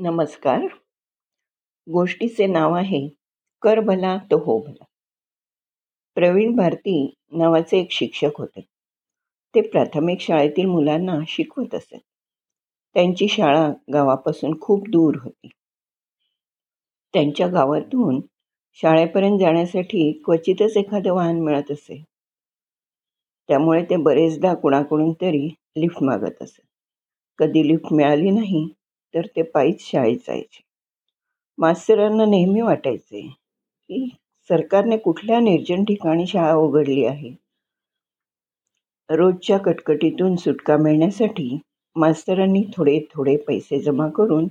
नमस्कार. गोष्टीचे नाव आहे कर भला तो हो भला. प्रवीण भारती नावाचे एक शिक्षक होते. ते प्राथमिक शाळेतील मुलांना शिकवत असत त्यांची शाळा गावापासून खूप दूर होती. त्यांच्या गावातून शाळेपर्यंत जाण्यासाठी क्वचितच एखादं वाहन मिळत असे. त्यामुळे ते बरेचदा कुणाकडून तरी लिफ्ट मागत असत कधी लिफ्ट मिळाली नाही तर ते पायीच शाळेत जायचे. मास्तरांना नेहमी वाटायचे की सरकारने कुठल्या निर्जन ठिकाणी शाळा उघडली आहे? रोजच्या कटकटीतून सुटका मिळण्यासाठी मास्तरांनी थोडे थोडे पैसे जमा करून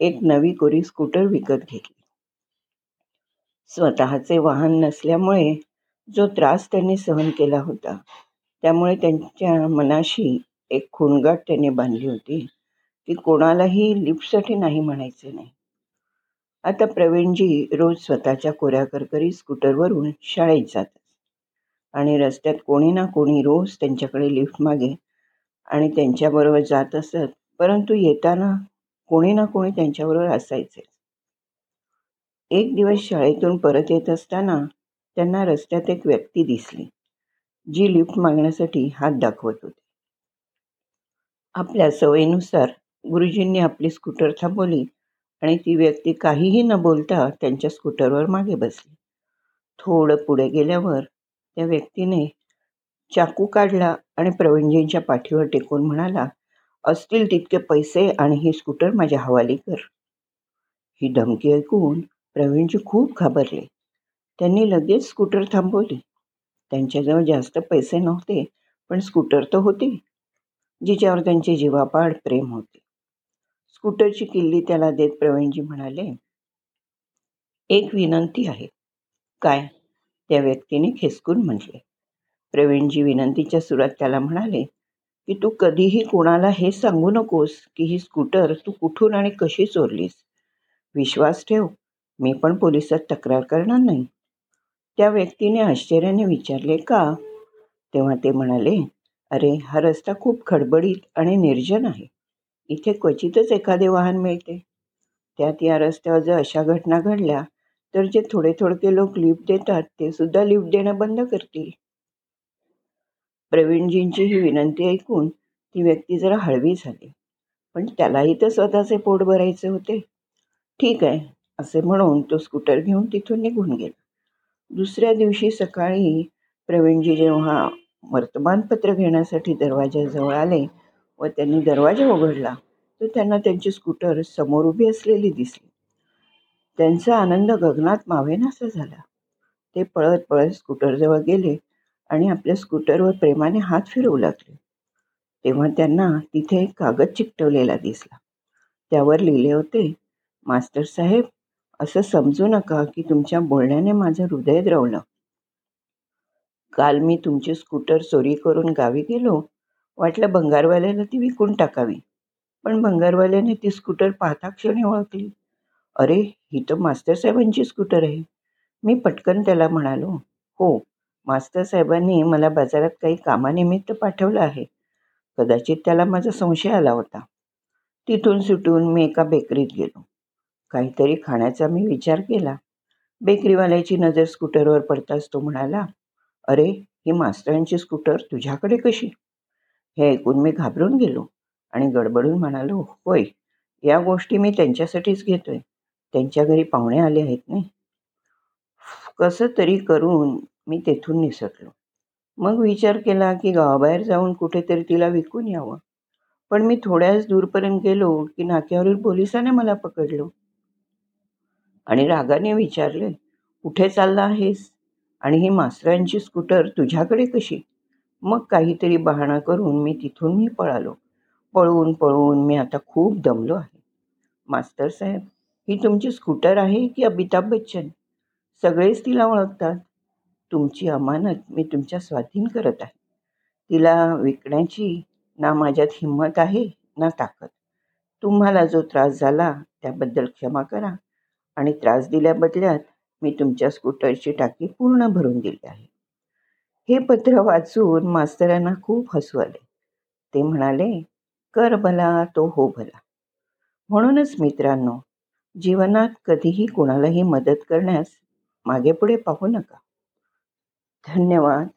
एक नवी कोरी स्कूटर विकत घेतली. स्वतःचे वाहन नसल्यामुळे जो त्रास त्यांनी सहन केला होता त्यामुळे त्यांच्या मनाशी एक खुणगाट त्याने बांधली होती. की कोणालाही लिफ्टसाठी नाही म्हणायचे नाही. आता प्रवीणजी रोज स्वतःच्या कोऱ्या करकरी स्कूटरवरून शाळेत जातात. आणि रस्त्यात कोणी ना कोणी रोज त्यांच्याकडे लिफ्ट मागे आणि त्यांच्याबरोबर जात असत परंतु येताना कोणी ना कोणी त्यांच्याबरोबर असायचे. एक दिवस शाळेतून परत येत असताना त्यांना रस्त्यात एक व्यक्ती दिसली जी लिफ्ट मागण्यासाठी हात दाखवत होती. आपल्या सवयीनुसार गुरुजींनी आपली स्कूटर थांबवली आणि ती व्यक्ती काहीही न बोलता त्यांच्या स्कूटरवर मागे बसली. थोडं पुढे गेल्यावर त्या व्यक्तीने चाकू काढला आणि प्रवीणजींच्या पाठीवर टेकून म्हणाला असतील तितके पैसे आणि ही स्कूटर माझ्या हवाली कर. ही धमकी ऐकून प्रवीणजी खूप घाबरले. त्यांनी लगेच स्कूटर थांबवली. त्यांच्याजवळ जास्त पैसे नव्हते पण स्कूटर तर होती जिच्यावर त्यांचे जीवापाड प्रेम होते. स्कूटरची किल्ली त्याला देत प्रवीणजी म्हणाले एक विनंती आहे. काय? त्या व्यक्तीने खेचकून म्हटले. प्रवीणजी विनंतीच्या सुरात त्याला म्हणाले की तू कधीही कोणाला हे सांगू नकोस की ही स्कूटर तू कुठून आणि कशी चोरलीस. विश्वास ठेव मी पण पोलिसात तक्रार करणार नाही. त्या व्यक्तीने आश्चर्याने विचारले का? तेव्हा ते म्हणाले अरे हा रस्ता खूप खडबडीत आणि निर्जन आहे. इथे क्वचितच एखादे वाहन मिळते. त्यात या रस्त्यावर जर अशा घटना घडल्या तर जे थोडे थोडके लोक लिफ्ट देतात ते सुद्धा लिफ्ट देणं बंद करतील. प्रवीणजींची ही विनंती ऐकून ती व्यक्ती जरा हळवी झाली. पण त्यालाही तर स्वतःचे पोट भरायचे होते. ठीक आहे असे म्हणून तो स्कूटर घेऊन तिथून निघून गेला. दुसऱ्या दिवशी सकाळी प्रवीणजी जेव्हा वर्तमानपत्र घेण्यासाठी दरवाजाजवळ आले व त्यांनी दरवाजा उघडला. तर त्यांना त्यांची स्कूटर समोर उभी असलेली दिसली. त्यांचा आनंद गगनात मावेनासा झाला. ते पळत पळत स्कूटरजवळ गेले आणि आपल्या स्कूटरवर प्रेमाने हात फिरवू लागले. तेव्हा त्यांना तिथे एक कागद चिकटवलेला दिसला. त्यावर लिहिले होते मास्टर साहेब असं समजू नका की तुमच्या बोलण्याने माझं हृदय द्रवलं. काल मी तुमची स्कूटर चोरी करून गावी गेलो वाटलं भंगारवाल्याला ती विकून टाकावी. पण भंगारवाल्याने ती स्कूटर पाहता क्षणी ओळखली. अरे ही तर मास्तरसाहेबांची स्कूटर आहे. मी पटकन त्याला म्हणालो हो मास्तरसाहेबांनी मला बाजारात काही कामानिमित्त पाठवलं आहे. कदाचित त्याला माझा संशय आला होता. तिथून सुटून मी एका बेकरीत गेलो. काहीतरी खाण्याचा मी विचार केला. बेकरीवाल्याची नजर स्कूटरवर पडताच तो म्हणाला अरे ही मास्तरांची स्कूटर तुझ्याकडे कशी? हे ऐकून मी घाबरून गेलो आणि गडबडून म्हणालो होय या गोष्टी मी त्यांच्यासाठीच घेतोय. त्यांच्या घरी पाहुणे आले आहेत नाही. कसं तरी करून मी तेथून निसटलो. मग विचार केला की गावाबाहेर जाऊन कुठेतरी तिला विकून यावं. पण मी थोड्याच दूरपर्यंत गेलो की नाक्यावरील पोलिसाने मला पकडलो. आणि रागाने विचारले कुठे चालला आहेस? आणि ही मास्तरांची स्कूटर तुझ्याकडे कशी? मग काहीतरी बहाणा करून मी तिथून मी पळालो. पळून पळून मी आता खूप दमलो आहे. मास्तर साहेब ही तुमची स्कूटर आहे की अमिताभ बच्चन? सगळेच तिला ओळखतात. तुमची अमानत मी तुमच्या स्वाधीन करत आहे. तिला विकण्याची ना माझ्यात हिंमत आहे ना ताकद. तुम्हाला जो त्रास झाला त्याबद्दल क्षमा करा. आणि त्रास दिल्याबदल्यात मी तुमच्या स्कूटरची टाकी पूर्ण भरून दिली आहे. हे पत्र वाचून मास्तरांना खूप हसू आले. ते म्हणाले कर भला तो हो भला. म्हणूनच मित्रांनो जीवनात कधीही कोणालाही मदत करण्यास मागेपुढे पाहू नका. धन्यवाद.